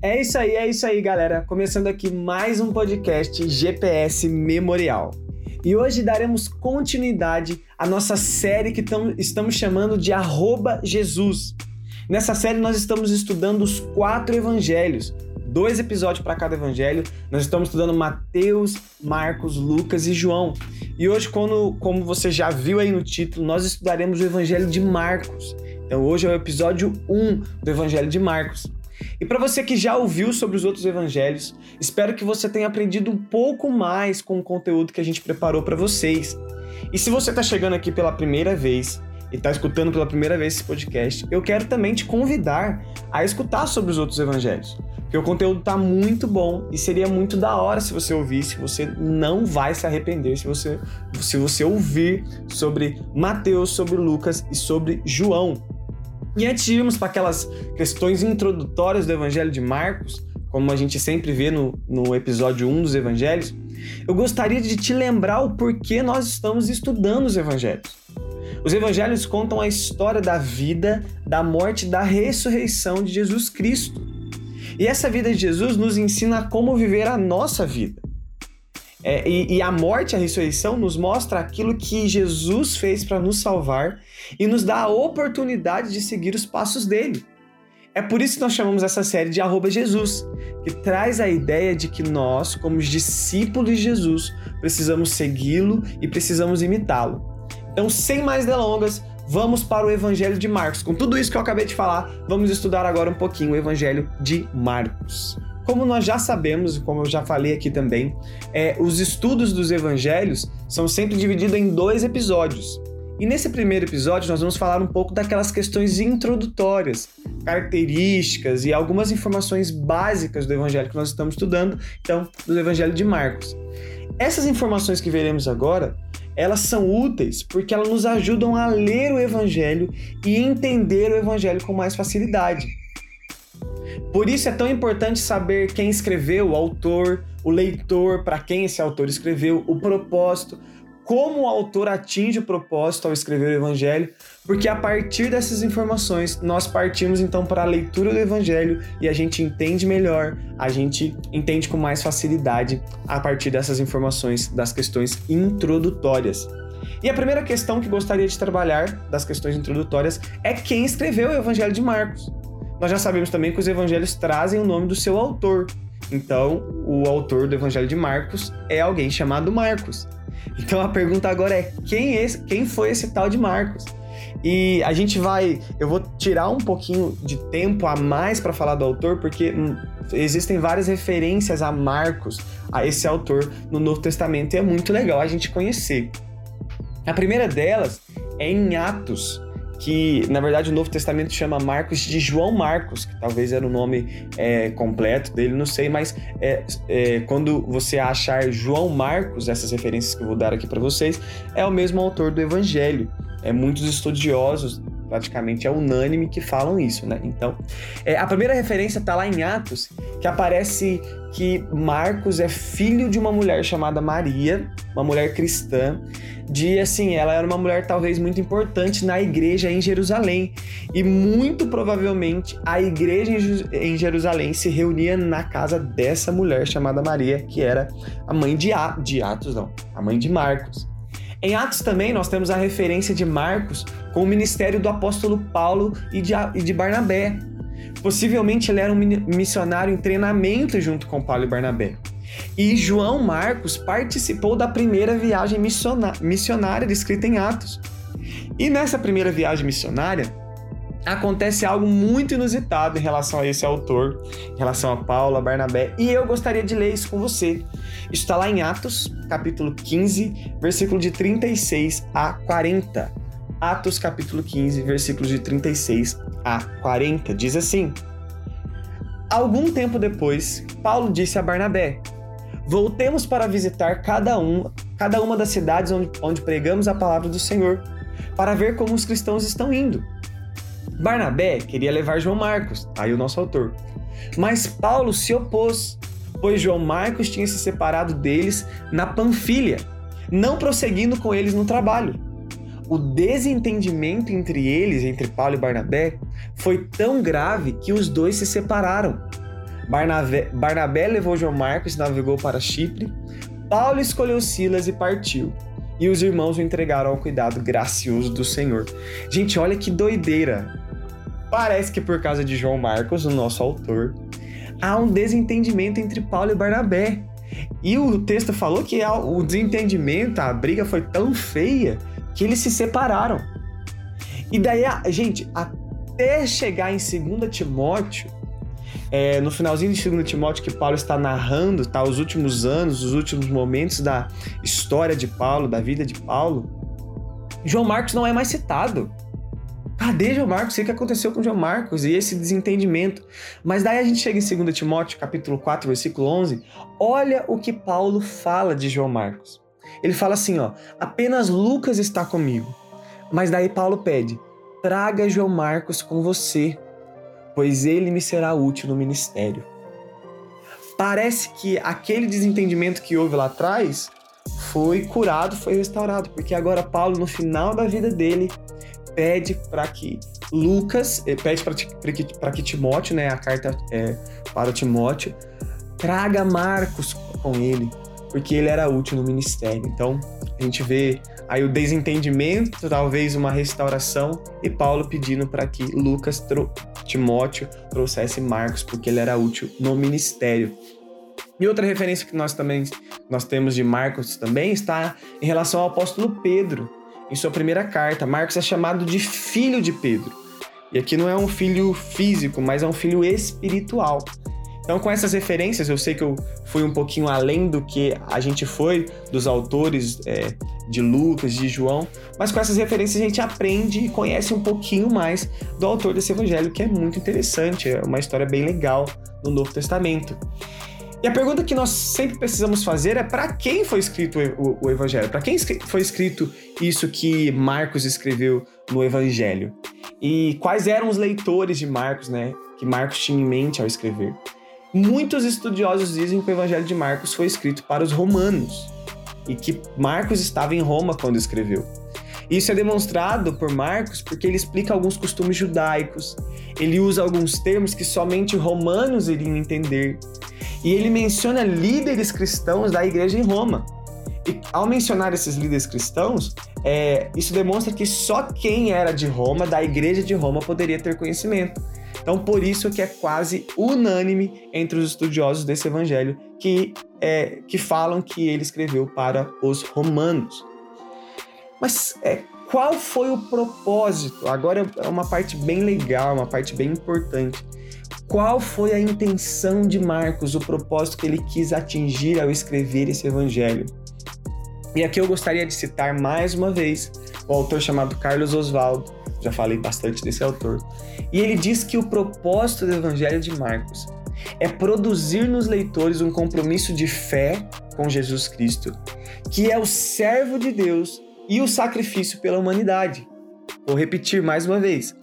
É isso aí, é isso aí, galera. Começando aqui mais um podcast GPS Memorial. E hoje daremos continuidade à nossa série que tam, estamos chamando de Arroba Jesus. Nessa série nós estamos estudando os quatro evangelhos, dois episódios para cada evangelho. Nós estamos estudando Mateus, Marcos, Lucas e João. E hoje, quando, como você já viu aí no título, nós estudaremos o evangelho de Marcos. Então hoje é o episódio 1 do evangelho de Marcos. E para você que já ouviu sobre os outros evangelhos, espero que você tenha aprendido um pouco mais com o conteúdo que a gente preparou para vocês. E se você está chegando aqui pela primeira vez e está escutando pela primeira vez esse podcast, eu quero também te convidar a escutar sobre os outros evangelhos. Porque o conteúdo está muito bom e seria muito da hora se você ouvisse. Você não vai se arrepender se você, se você ouvir sobre Mateus, sobre Lucas e sobre João. E antes de irmos para aquelas questões introdutórias do Evangelho de Marcos, como a gente sempre vê no, no episódio 1 dos Evangelhos, eu gostaria de te lembrar o porquê nós estamos estudando os Evangelhos. Os Evangelhos contam a história da vida, da morte e da ressurreição de Jesus Cristo. E essa vida de Jesus nos ensina como viver a nossa vida. É, e, e, a morte, a ressurreição, nos mostra aquilo que Jesus fez para nos salvar e nos dá a oportunidade de seguir os passos dele. É por isso que nós chamamos essa série de Arroba Jesus, que traz a ideia de que nós, como discípulos de Jesus, precisamos segui-lo e precisamos imitá-lo. Então, sem mais delongas, vamos para o Evangelho de Marcos. Com tudo isso que eu acabei de falar, vamos estudar agora um pouquinho o Evangelho de Marcos. Como nós já sabemos, como eu já falei aqui também, é, os estudos dos evangelhos são sempre divididos em dois episódios. E nesse primeiro episódio nós vamos falar um pouco daquelas questões introdutórias, características e algumas informações básicas do evangelho que nós estamos estudando, então, do evangelho de Marcos. Essas informações que veremos agora, elas são úteis porque elas nos ajudam a ler o evangelho e entender o evangelho com mais facilidade. Por isso é tão importante saber quem escreveu, o autor, o leitor, para quem esse autor escreveu, o propósito, como o autor atinge o propósito ao escrever o evangelho, porque a partir dessas informações nós partimos então para a leitura do evangelho e a gente entende melhor, a gente entende com mais facilidade a partir dessas informações das questões introdutórias. E a primeira questão que gostaria de trabalhar das questões introdutórias é quem escreveu o evangelho de Marcos. Nós já sabemos também que os evangelhos trazem o nome do seu autor. Então, o autor do evangelho de Marcos é alguém chamado Marcos. Então a pergunta agora é: quem, é esse, quem foi esse tal de Marcos? E a gente vai. Eu vou tirar um pouquinho de tempo a mais para falar do autor, porque hum, existem várias referências a Marcos, a esse autor no Novo Testamento, e é muito legal a gente conhecer. A primeira delas é em Atos, que na verdade o Novo Testamento chama Marcos de João Marcos, que talvez era o nome é, completo dele, não sei, mas é, é, quando você achar João Marcos, essas referências que eu vou dar aqui para vocês, é o mesmo autor do Evangelho. É, muitos estudiosos, praticamente é unânime, que falam isso, né? Então, é, a primeira referência está lá em Atos, que aparece que Marcos é filho de uma mulher chamada Maria, uma mulher cristã, de assim, ela era uma mulher talvez muito importante na igreja em Jerusalém. E muito provavelmente a igreja em Jerusalém se reunia na casa dessa mulher chamada Maria, que era a mãe de, de Atos, não, a mãe de Marcos. Em Atos também nós temos a referência de Marcos com o ministério do apóstolo Paulo e de, Barnabé. Possivelmente ele era um missionário em treinamento junto com Paulo e Barnabé. E João Marcos participou da primeira viagem missionária descrita em Atos. E nessa primeira viagem missionária, acontece algo muito inusitado em relação a esse autor, em relação a Paulo, a Barnabé, e eu gostaria de ler isso com você. Isso está lá em Atos, capítulo 15, versículo de 36 a 40. Atos, capítulo 15, versículos de 36 a 40. Diz assim: Algum tempo depois, Paulo disse a Barnabé: Voltemos para visitar cada, um, cada uma das cidades onde, onde pregamos a palavra do Senhor, para ver como os cristãos estão indo. Barnabé queria levar João Marcos, aí o nosso autor. Mas Paulo se opôs, pois João Marcos tinha se separado deles na Panfilha, não prosseguindo com eles no trabalho. O desentendimento entre eles, entre Paulo e Barnabé, foi tão grave que os dois se separaram. Barnabé, Barnabé levou João Marcos e navegou para Chipre. Paulo escolheu Silas e partiu. E os irmãos o entregaram ao cuidado gracioso do Senhor. Gente, olha que doideira. Parece que por causa de João Marcos, o nosso autor, há um desentendimento entre Paulo e Barnabé. E o texto falou que o desentendimento, a briga foi tão feia que eles se separaram. E daí, gente, até chegar em 2 Timóteo, é, no finalzinho de 2 Timóteo, que Paulo está narrando tá, os últimos anos, os últimos momentos da história de Paulo, da vida de Paulo, João Marcos não é mais citado. Cadê João Marcos? O que aconteceu com João Marcos? E esse desentendimento. Mas daí a gente chega em 2 Timóteo, capítulo 4, versículo 11. Olha o que Paulo fala de João Marcos. Ele fala assim, ó: "Apenas Lucas está comigo". Mas daí Paulo pede: "Traga João Marcos com você, pois ele me será útil no ministério". Parece que aquele desentendimento que houve lá atrás foi curado, foi restaurado, porque agora Paulo no final da vida dele pede para que Lucas, eh, pede para que, que Timóteo, né, a carta é, para Timóteo, traga Marcos com ele, porque ele era útil no ministério. Então, a gente vê aí o desentendimento, talvez uma restauração, e Paulo pedindo para que Lucas, Timóteo, trouxesse Marcos, porque ele era útil no ministério. E outra referência que nós também nós temos de Marcos também está em relação ao apóstolo Pedro em sua primeira carta. Marcos é chamado de filho de Pedro. E aqui não é um filho físico, mas é um filho espiritual. Então, com essas referências, eu sei que eu fui um pouquinho além do que a gente foi dos autores é, de Lucas, de João, mas com essas referências a gente aprende e conhece um pouquinho mais do autor desse evangelho, que é muito interessante, é uma história bem legal no Novo Testamento. E a pergunta que nós sempre precisamos fazer é para quem foi escrito o, Evangelho? Para quem foi escrito isso que Marcos escreveu no Evangelho? E quais eram os leitores de Marcos, né? Que Marcos tinha em mente ao escrever? Muitos estudiosos dizem que o Evangelho de Marcos foi escrito para os romanos e que Marcos estava em Roma quando escreveu. Isso é demonstrado por Marcos porque ele explica alguns costumes judaicos, ele usa alguns termos que somente romanos iriam entender, e ele menciona líderes cristãos da igreja em Roma. E ao mencionar esses líderes cristãos, é, isso demonstra que só quem era de Roma, da igreja de Roma, poderia ter conhecimento. Então, por isso que é quase unânime entre os estudiosos desse evangelho que, é, que falam que ele escreveu para os romanos. Mas é, qual foi o propósito? Agora é uma parte bem legal, uma parte bem importante. Qual foi a intenção de Marcos, o propósito que ele quis atingir ao escrever esse evangelho? E aqui eu gostaria de citar mais uma vez o autor chamado Carlos Oswaldo, já falei bastante desse autor, e ele diz que o propósito do evangelho de Marcos é produzir nos leitores um compromisso de fé com Jesus Cristo, que é o servo de Deus e o sacrifício pela humanidade. Vou repetir mais uma vez.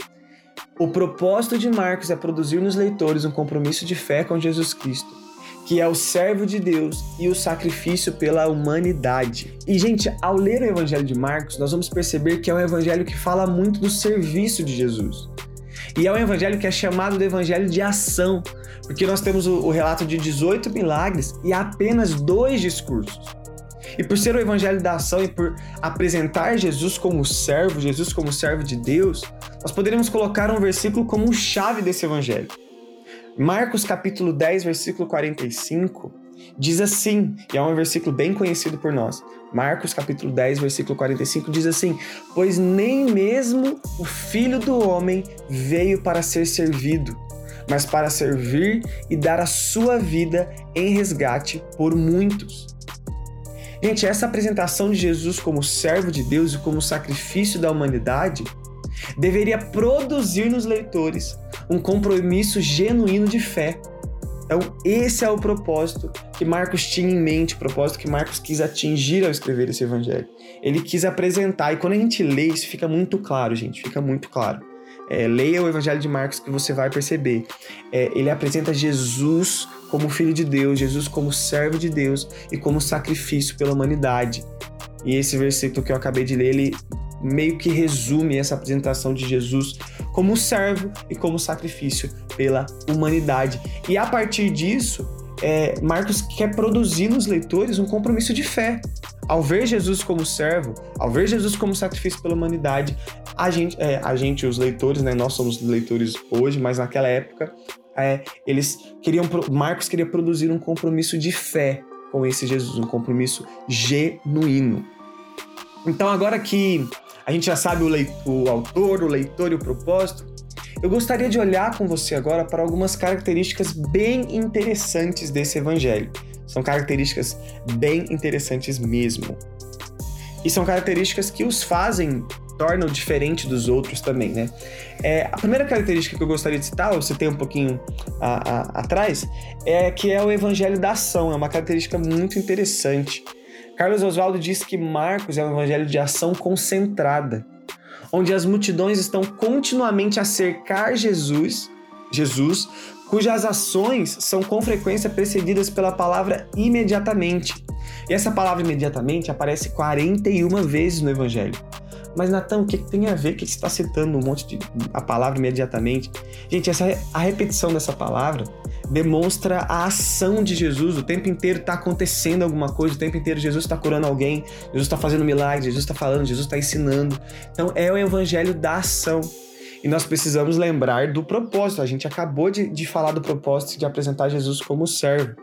O propósito de Marcos é produzir nos leitores um compromisso de fé com Jesus Cristo, que é o servo de Deus e o sacrifício pela humanidade. E, gente, ao ler o Evangelho de Marcos, nós vamos perceber que é um evangelho que fala muito do serviço de Jesus. E é um evangelho que é chamado de evangelho de ação, porque nós temos o, relato de 18 milagres e apenas dois discursos. E por ser o evangelho da ação e por apresentar Jesus como servo, Jesus como servo de Deus, nós poderíamos colocar um versículo como chave desse evangelho. Marcos capítulo 10, versículo 45, diz assim, e é um versículo bem conhecido por nós. Marcos capítulo 10, versículo 45 diz assim: "Pois nem mesmo o Filho do homem veio para ser servido, mas para servir e dar a sua vida em resgate por muitos." Gente, essa apresentação de Jesus como servo de Deus e como sacrifício da humanidade deveria produzir nos leitores um compromisso genuíno de fé. Então, esse é o propósito que Marcos tinha em mente, o propósito que Marcos quis atingir ao escrever esse evangelho. Ele quis apresentar, e quando a gente lê, isso fica muito claro, gente, fica muito claro. É, leia o Evangelho de Marcos que você vai perceber. É, ele apresenta Jesus como Filho de Deus, Jesus como servo de Deus e como sacrifício pela humanidade. E esse versículo que eu acabei de ler, ele meio que resume essa apresentação de Jesus como servo e como sacrifício pela humanidade. E a partir disso, é, Marcos quer produzir nos leitores um compromisso de fé. Ao ver Jesus como servo, ao ver Jesus como sacrifício pela humanidade, a gente, é, a gente os leitores, né, nós somos leitores hoje, mas naquela época, é, eles queriam, Marcos queria produzir um compromisso de fé com esse Jesus, um compromisso genuíno. Então, agora que a gente já sabe o, leitor, o autor, o leitor e o propósito, eu gostaria de olhar com você agora para algumas características bem interessantes desse evangelho. São características bem interessantes mesmo. E são características que os fazem, tornam diferente dos outros também, né? É, a primeira característica que eu gostaria de citar, você tem um pouquinho a, a, atrás, é que é o evangelho da ação. É uma característica muito interessante. Carlos Oswaldo diz que Marcos é um evangelho de ação concentrada, onde as multidões estão continuamente a cercar Jesus, Jesus, cujas ações são com frequência precedidas pela palavra imediatamente. E essa palavra imediatamente aparece 41 vezes no evangelho. Mas, Natan, o que tem a ver que você está citando um monte de a palavra imediatamente? Gente, essa, a repetição dessa palavra demonstra a ação de Jesus. O tempo inteiro está acontecendo alguma coisa, o tempo inteiro Jesus está curando alguém, Jesus está fazendo milagres, Jesus está falando, Jesus está ensinando. Então, é o evangelho da ação. E nós precisamos lembrar do propósito. A gente acabou de, de falar do propósito de apresentar Jesus como servo.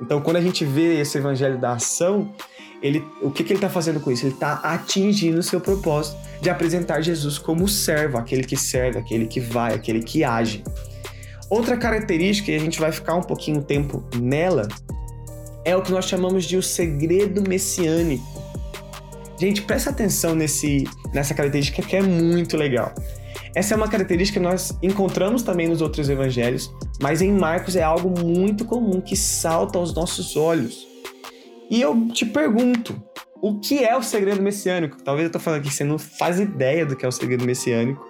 Então, quando a gente vê esse evangelho da ação, ele, o que, que ele está fazendo com isso? Ele está atingindo o seu propósito de apresentar Jesus como servo, aquele que serve, aquele que vai, aquele que age. Outra característica, e a gente vai ficar um pouquinho tempo nela, é o que nós chamamos de o segredo messiânico. Gente, presta atenção nesse, nessa característica que é muito legal. Essa é uma característica que nós encontramos também nos outros evangelhos, mas em Marcos é algo muito comum que salta aos nossos olhos. E eu te pergunto, o que é o segredo messiânico? Talvez eu tô falando aqui, você não faz ideia do que é o segredo messiânico.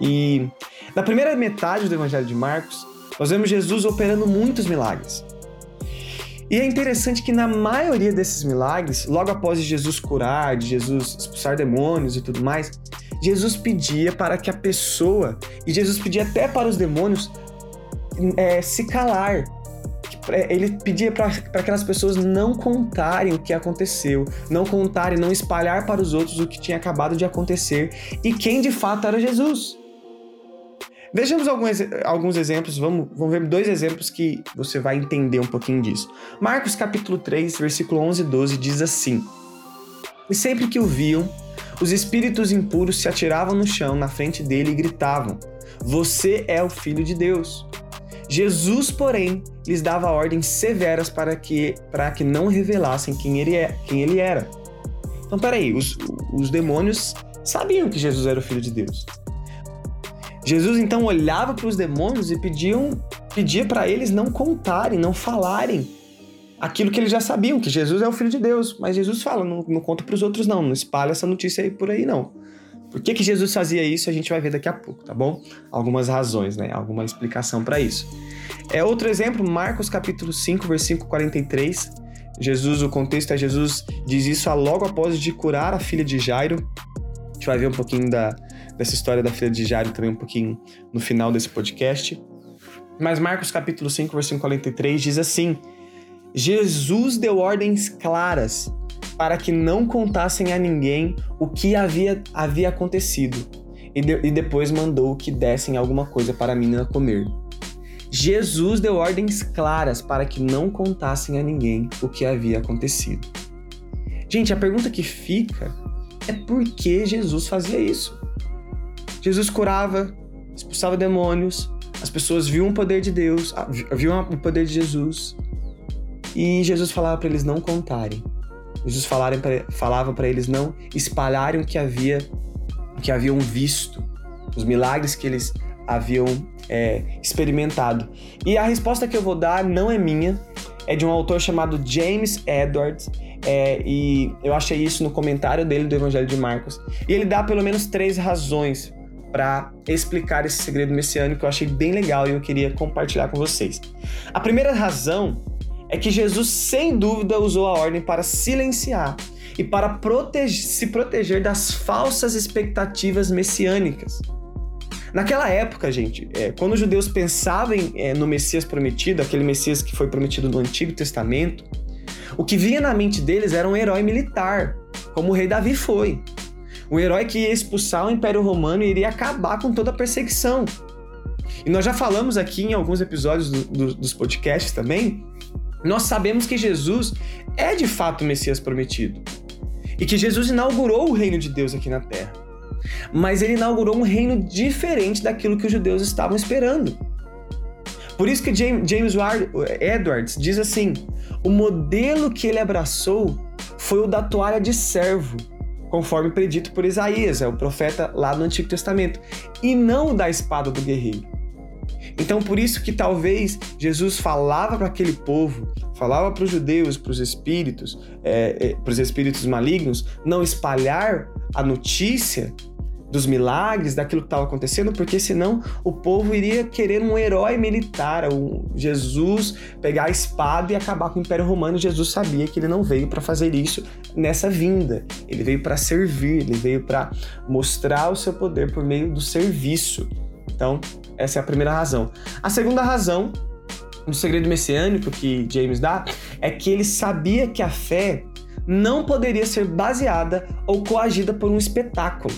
E na primeira metade do Evangelho de Marcos, nós vemos Jesus operando muitos milagres. E é interessante que na maioria desses milagres, logo após Jesus curar, de Jesus expulsar demônios e tudo mais, Jesus pedia para que a pessoa, e Jesus pedia até para os demônios, é, se calar, ele pedia para aquelas pessoas não contarem o que aconteceu, não contarem, não espalhar para os outros o que tinha acabado de acontecer e quem de fato era Jesus. Vejamos alguns, alguns exemplos, vamos, vamos ver dois exemplos que você vai entender um pouquinho disso. Marcos capítulo 3, versículo 11 e 12 diz assim: E sempre que o viam, os espíritos impuros se atiravam no chão na frente dele e gritavam: Você é o filho de Deus. Jesus, porém, lhes dava ordens severas para que, para que não revelassem quem ele, é, quem ele era. Então, peraí, os, os demônios sabiam que Jesus era o Filho de Deus. Jesus então olhava para os demônios e pediam, pedia para eles não contarem, não falarem aquilo que eles já sabiam, que Jesus é o Filho de Deus. Mas Jesus fala, não, não conta para os outros não, não espalha essa notícia aí por aí não. Por que, que Jesus fazia isso? A gente vai ver daqui a pouco, tá bom? Algumas razões, né? Alguma explicação para isso. É outro exemplo, Marcos capítulo 5, versículo 43. Jesus, o contexto é Jesus diz isso logo após de curar a filha de Jairo. A gente vai ver um pouquinho da, dessa história da filha de Jairo também um pouquinho no final desse podcast. Mas Marcos capítulo 5, versículo 43 diz assim: Jesus deu ordens claras para que não contassem a ninguém o que havia, havia acontecido, e, de, e depois mandou que dessem alguma coisa para a menina comer. Jesus deu ordens claras para que não contassem a ninguém o que havia acontecido. Gente, a pergunta que fica é por que Jesus fazia isso? Jesus curava, expulsava demônios, as pessoas viam o poder de Deus, viam o poder de Jesus, e Jesus falava para eles não contarem. Jesus falava para eles não espalharem o que havia, o que haviam visto, os milagres que eles haviam é, experimentado. E a resposta que eu vou dar não é minha, é de um autor chamado James Edwards, é, e eu achei isso no comentário dele do Evangelho de Marcos. E ele dá pelo menos três razões para explicar esse segredo messiânico que eu achei bem legal e eu queria compartilhar com vocês. A primeira razão é que Jesus, sem dúvida, usou a ordem para silenciar e para se proteger das falsas expectativas messiânicas. Naquela época, gente, é, quando os judeus pensavam é, no Messias prometido, aquele Messias que foi prometido no Antigo Testamento, o que vinha na mente deles era um herói militar, como o rei Davi foi. Um herói que ia expulsar o Império Romano e iria acabar com toda a perseguição. E nós já falamos aqui em alguns episódios do, do, dos podcasts também. Nós sabemos que Jesus é de fato o Messias prometido. E que Jesus inaugurou o reino de Deus aqui na terra. Mas ele inaugurou um reino diferente daquilo que os judeus estavam esperando. Por isso que James Edwards diz assim: o modelo que ele abraçou foi o da toalha de servo, conforme predito por Isaías, é o profeta lá no Antigo Testamento, e não o da espada do guerreiro. Então, por isso que talvez Jesus falava para aquele povo, falava para os judeus, para os espíritos, é, é, para os espíritos malignos, não espalhar a notícia dos milagres, daquilo que estava acontecendo, porque senão o povo iria querer um herói militar, um Jesus pegar a espada e acabar com o Império Romano. Jesus sabia que ele não veio para fazer isso nessa vinda. Ele veio para servir, ele veio para mostrar o seu poder por meio do serviço. Então, essa é a primeira razão. A segunda razão, no segredo messiânico que James dá, é que ele sabia que a fé não poderia ser baseada ou coagida por um espetáculo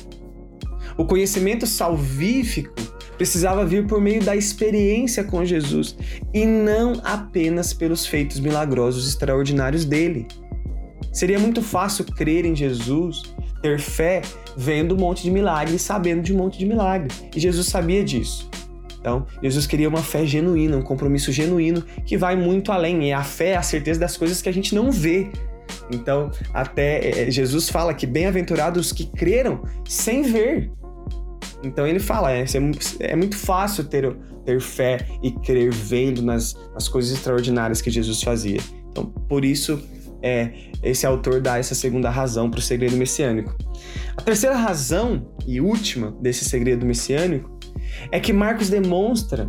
o conhecimento salvífico precisava vir por meio da experiência com Jesus e não apenas pelos feitos milagrosos extraordinários dele. Seria muito fácil crer em Jesus, ter fé, vendo um monte de milagres, sabendo de um monte de milagres. E Jesus sabia disso. Então, Jesus queria uma fé genuína, um compromisso genuíno que vai muito além. E a fé é a certeza das coisas que a gente não vê. Então, até é, Jesus fala que bem-aventurados que creram sem ver. Então ele fala, é, é muito fácil ter, ter fé e crer vendo nas, nas coisas extraordinárias que Jesus fazia. Então, por isso, é, esse autor dá essa segunda razão para o segredo messiânico. A terceira razão e última desse segredo messiânico é que Marcos demonstra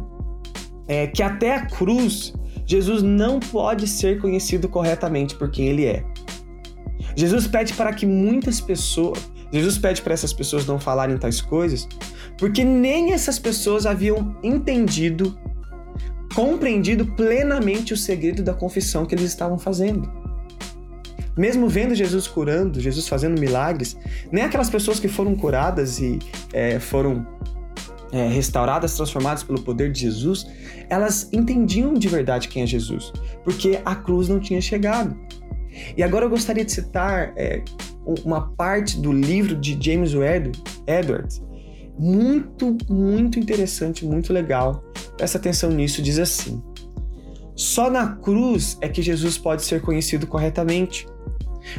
é, que até a cruz Jesus não pode ser conhecido corretamente por quem ele é. Jesus pede para que muitas pessoas, Jesus pede para essas pessoas não falarem tais coisas, porque nem essas pessoas haviam entendido, compreendido plenamente o segredo da confissão que eles estavam fazendo. Mesmo vendo Jesus curando, Jesus fazendo milagres, nem aquelas pessoas que foram curadas e é, foram é, restauradas, transformadas pelo poder de Jesus, elas entendiam de verdade quem é Jesus, porque a cruz não tinha chegado. E agora eu gostaria de citar é, uma parte do livro de James Edwards, muito, muito interessante, muito legal. Presta atenção nisso, diz assim: Só na cruz é que Jesus pode ser conhecido corretamente.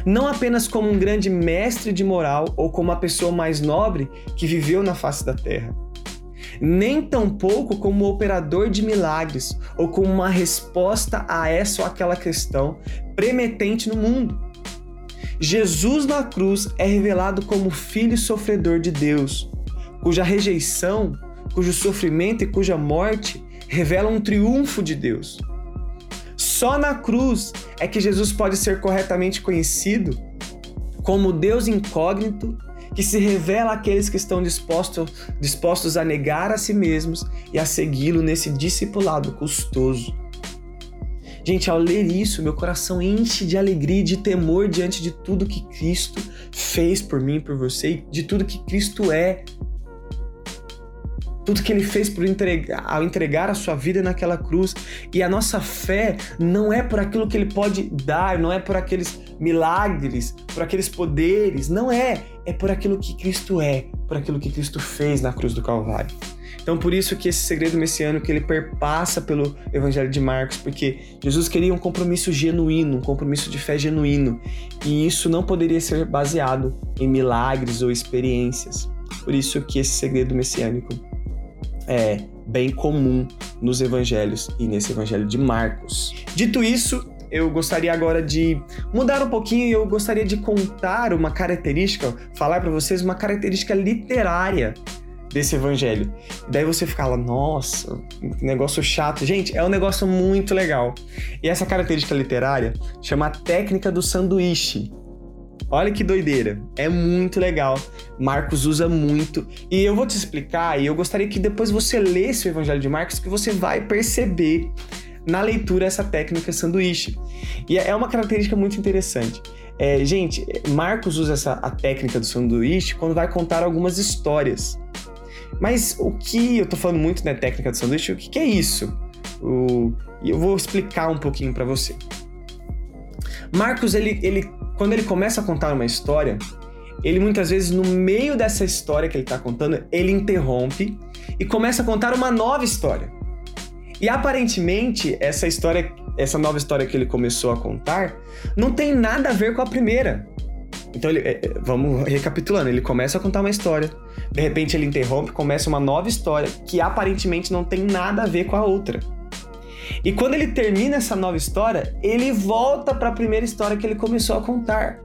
Não apenas como um grande mestre de moral ou como a pessoa mais nobre que viveu na face da terra, nem tampouco como operador de milagres ou como uma resposta a essa ou aquela questão premetente no mundo. Jesus na cruz é revelado como filho sofredor de Deus, cuja rejeição, cujo sofrimento e cuja morte revelam um triunfo de Deus. Só na cruz é que Jesus pode ser corretamente conhecido como Deus incógnito que se revela àqueles que estão dispostos, dispostos a negar a si mesmos e a segui-lo nesse discipulado custoso. Gente, ao ler isso, meu coração enche de alegria e de temor diante de tudo que Cristo fez por mim, por você, e de tudo que Cristo é. Tudo que ele fez por entregar, ao entregar a sua vida naquela cruz. E a nossa fé não é por aquilo que ele pode dar, não é por aqueles milagres, por aqueles poderes, não é. É por aquilo que Cristo é, por aquilo que Cristo fez na cruz do Calvário. Então, por isso que esse segredo messiânico ele perpassa pelo Evangelho de Marcos, porque Jesus queria um compromisso genuíno, um compromisso de fé genuíno, e isso não poderia ser baseado em milagres ou experiências. Por isso que esse segredo messiânico é bem comum nos evangelhos e nesse evangelho de Marcos. Dito isso, eu gostaria agora de mudar um pouquinho e eu gostaria de contar uma característica, falar para vocês uma característica literária desse evangelho. daí você fala, nossa, que negócio chato. Gente, é um negócio muito legal. E essa característica literária chama a técnica do sanduíche. Olha que doideira. É muito legal. Marcos usa muito. E eu vou te explicar, e eu gostaria que depois você lesse o Evangelho de Marcos, que você vai perceber na leitura essa técnica sanduíche. E é uma característica muito interessante. É, gente, Marcos usa essa, a técnica do sanduíche quando vai contar algumas histórias. Mas o que eu tô falando muito na né, técnica do sanduíche, o que, que é isso? O, eu vou explicar um pouquinho para você. Marcos, ele, ele, quando ele começa a contar uma história, ele muitas vezes, no meio dessa história que ele está contando, ele interrompe e começa a contar uma nova história. E aparentemente, essa história, essa nova história que ele começou a contar, não tem nada a ver com a primeira. Então, ele, é, é, vamos recapitulando: ele começa a contar uma história, de repente ele interrompe, começa uma nova história que aparentemente não tem nada a ver com a outra. E quando ele termina essa nova história, ele volta para a primeira história que ele começou a contar.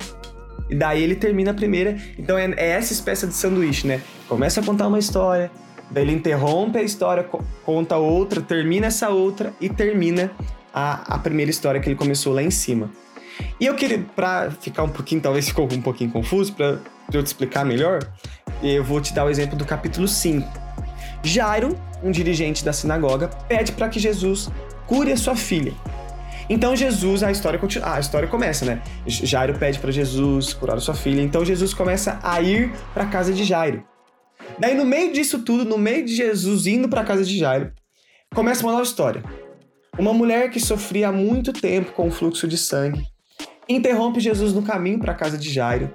E daí ele termina a primeira. Então é, é essa espécie de sanduíche, né? Começa a contar uma história, daí ele interrompe a história, conta outra, termina essa outra e termina a, a primeira história que ele começou lá em cima. E eu queria, para ficar um pouquinho, talvez ficou um pouquinho confuso, para eu te explicar melhor, eu vou te dar o exemplo do capítulo 5. Jairo, um dirigente da sinagoga, pede para que Jesus cure a sua filha. Então Jesus, a história continua, a história começa, né? Jairo pede para Jesus curar a sua filha. Então Jesus começa a ir para a casa de Jairo. Daí no meio disso tudo, no meio de Jesus indo para a casa de Jairo, começa uma nova história. Uma mulher que sofria há muito tempo com o fluxo de sangue interrompe Jesus no caminho para a casa de Jairo.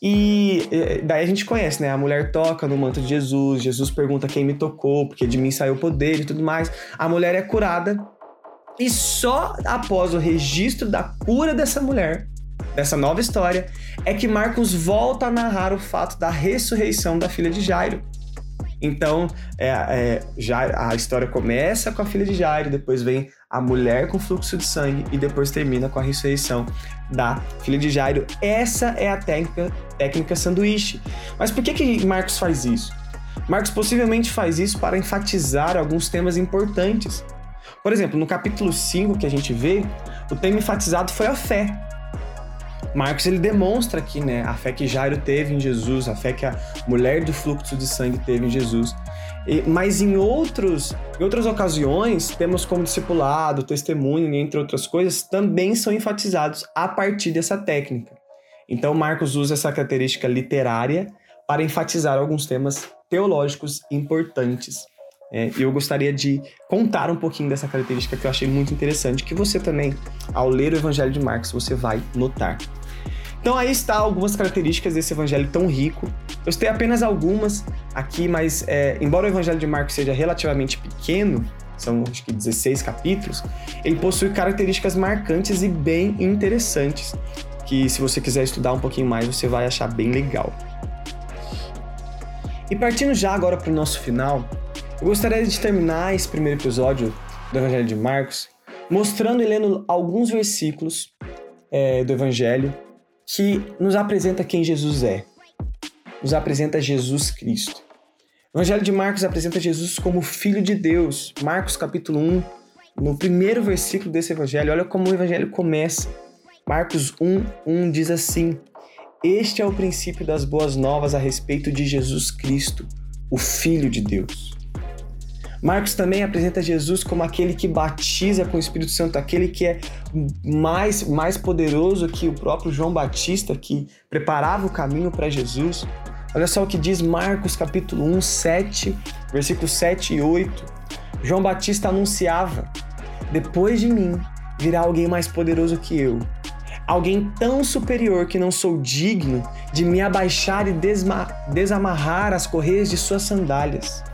E daí a gente conhece, né? A mulher toca no manto de Jesus, Jesus pergunta quem me tocou, porque de mim saiu o poder e tudo mais. A mulher é curada e só após o registro da cura dessa mulher, dessa nova história, é que Marcos volta a narrar o fato da ressurreição da filha de Jairo. Então, é, é, já a história começa com a filha de Jairo, depois vem a mulher com fluxo de sangue e depois termina com a ressurreição da filha de Jairo. Essa é a técnica, técnica sanduíche. Mas por que, que Marcos faz isso? Marcos possivelmente faz isso para enfatizar alguns temas importantes por exemplo, no capítulo 5 que a gente vê, o tema enfatizado foi a fé. Marcos ele demonstra aqui, né, a fé que Jairo teve em Jesus, a fé que a mulher do fluxo de sangue teve em Jesus. E, mas em outros, em outras ocasiões, temos como discipulado, testemunho, entre outras coisas, também são enfatizados a partir dessa técnica. Então Marcos usa essa característica literária para enfatizar alguns temas teológicos importantes é, eu gostaria de contar um pouquinho dessa característica que eu achei muito interessante, que você também, ao ler o Evangelho de Marcos, você vai notar. Então aí está algumas características desse evangelho tão rico. Eu citei apenas algumas aqui, mas é, embora o evangelho de Marcos seja relativamente pequeno, são acho que 16 capítulos, ele possui características marcantes e bem interessantes, que se você quiser estudar um pouquinho mais, você vai achar bem legal. E partindo já agora para o nosso final, eu gostaria de terminar esse primeiro episódio do Evangelho de Marcos mostrando e lendo alguns versículos é, do Evangelho que nos apresenta quem Jesus é, nos apresenta Jesus Cristo. O Evangelho de Marcos apresenta Jesus como Filho de Deus. Marcos capítulo 1, no primeiro versículo desse Evangelho, olha como o Evangelho começa. Marcos 1, 1 diz assim: Este é o princípio das boas novas a respeito de Jesus Cristo, o Filho de Deus. Marcos também apresenta Jesus como aquele que batiza com o Espírito Santo, aquele que é mais, mais poderoso que o próprio João Batista, que preparava o caminho para Jesus. Olha só o que diz Marcos capítulo 1, 7, versículos 7 e 8. João Batista anunciava: Depois de mim virá alguém mais poderoso que eu, alguém tão superior que não sou digno de me abaixar e desamarrar as correias de suas sandálias.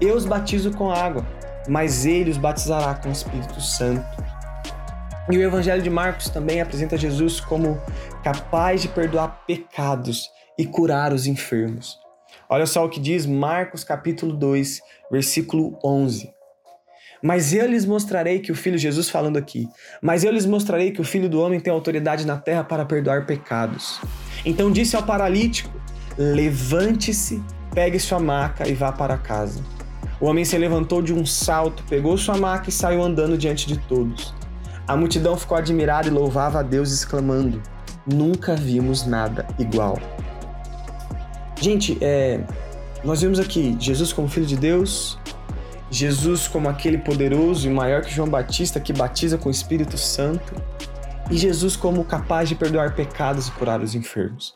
Eu os batizo com água, mas ele os batizará com o Espírito Santo. E o Evangelho de Marcos também apresenta Jesus como capaz de perdoar pecados e curar os enfermos. Olha só o que diz Marcos capítulo 2, versículo 11. Mas eu lhes mostrarei que o Filho, Jesus falando aqui, mas eu lhes mostrarei que o Filho do Homem tem autoridade na terra para perdoar pecados. Então disse ao paralítico: Levante-se, pegue sua maca e vá para casa. O homem se levantou de um salto, pegou sua maca e saiu andando diante de todos. A multidão ficou admirada e louvava a Deus, exclamando: nunca vimos nada igual. Gente, é, nós vimos aqui Jesus como Filho de Deus, Jesus como aquele poderoso e maior que João Batista que batiza com o Espírito Santo, e Jesus como capaz de perdoar pecados e curar os enfermos.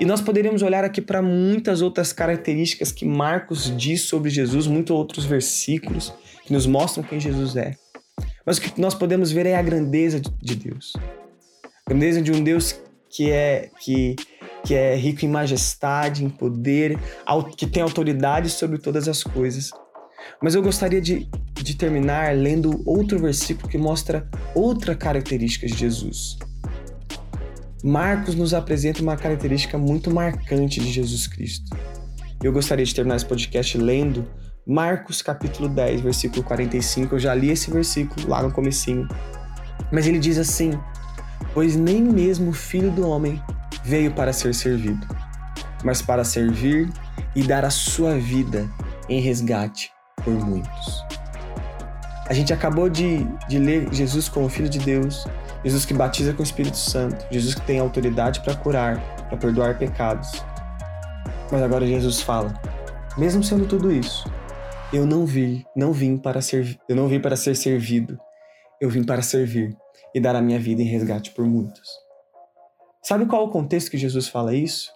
E nós poderíamos olhar aqui para muitas outras características que Marcos diz sobre Jesus, muitos outros versículos que nos mostram quem Jesus é. Mas o que nós podemos ver é a grandeza de Deus. A grandeza de um Deus que é que que é rico em majestade, em poder, que tem autoridade sobre todas as coisas. Mas eu gostaria de, de terminar lendo outro versículo que mostra outra característica de Jesus. Marcos nos apresenta uma característica muito marcante de Jesus Cristo. Eu gostaria de terminar esse podcast lendo Marcos capítulo 10, versículo 45. Eu já li esse versículo lá no comecinho. Mas ele diz assim: "Pois nem mesmo o Filho do homem veio para ser servido, mas para servir e dar a sua vida em resgate por muitos." A gente acabou de, de ler Jesus como Filho de Deus, Jesus que batiza com o Espírito Santo, Jesus que tem autoridade para curar, para perdoar pecados. Mas agora Jesus fala: mesmo sendo tudo isso, eu não vi, não vim para ser, eu não vim para ser servido. Eu vim para servir e dar a minha vida em resgate por muitos. Sabe qual é o contexto que Jesus fala isso?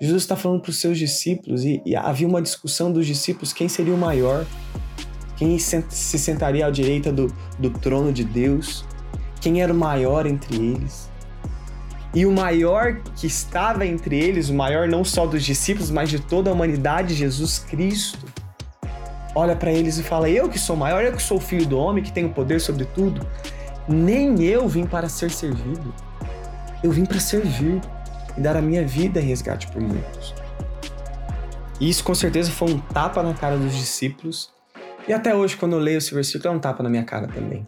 Jesus está falando para os seus discípulos e, e, havia uma discussão dos discípulos quem seria o maior, quem se sentaria à direita do, do trono de Deus, quem era o maior entre eles. E o maior que estava entre eles, o maior não só dos discípulos, mas de toda a humanidade, Jesus Cristo, olha para eles e fala: Eu que sou maior, eu que sou filho do homem, que tenho poder sobre tudo, nem eu vim para ser servido. Eu vim para servir e dar a minha vida em resgate por muitos. E isso com certeza foi um tapa na cara dos discípulos. E até hoje, quando eu leio esse versículo, é um tapa na minha cara também.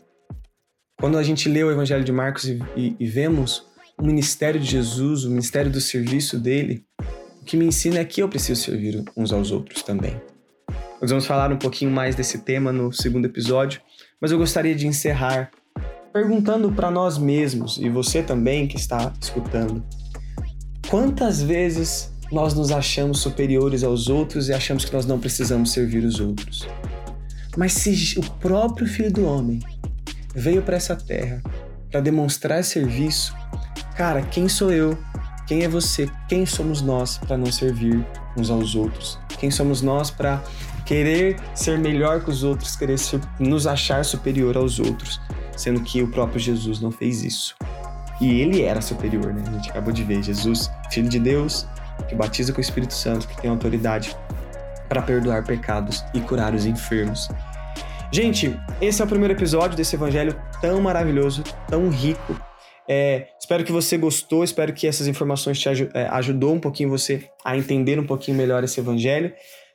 Quando a gente lê o Evangelho de Marcos e, e, e vemos o ministério de Jesus, o ministério do serviço dele, o que me ensina é que eu preciso servir uns aos outros também. Nós vamos falar um pouquinho mais desse tema no segundo episódio, mas eu gostaria de encerrar perguntando para nós mesmos e você também que está escutando: quantas vezes nós nos achamos superiores aos outros e achamos que nós não precisamos servir os outros? Mas se o próprio Filho do Homem veio para essa terra para demonstrar serviço, cara, quem sou eu? Quem é você? Quem somos nós para não servir uns aos outros? Quem somos nós para querer ser melhor que os outros, querer ser, nos achar superior aos outros, sendo que o próprio Jesus não fez isso? E ele era superior, né? A gente acabou de ver Jesus, filho de Deus, que batiza com o Espírito Santo, que tem autoridade para perdoar pecados e curar os enfermos. Gente, esse é o primeiro episódio desse evangelho tão maravilhoso, tão rico. É, espero que você gostou, espero que essas informações te aj é, ajudou um pouquinho você a entender um pouquinho melhor esse evangelho.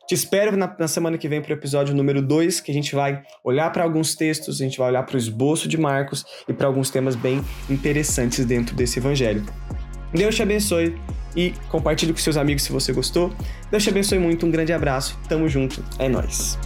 Te espero na, na semana que vem para o episódio número 2, que a gente vai olhar para alguns textos, a gente vai olhar para o esboço de Marcos e para alguns temas bem interessantes dentro desse evangelho. Deus te abençoe e compartilhe com seus amigos se você gostou. Deus te abençoe muito, um grande abraço, tamo junto, é nós.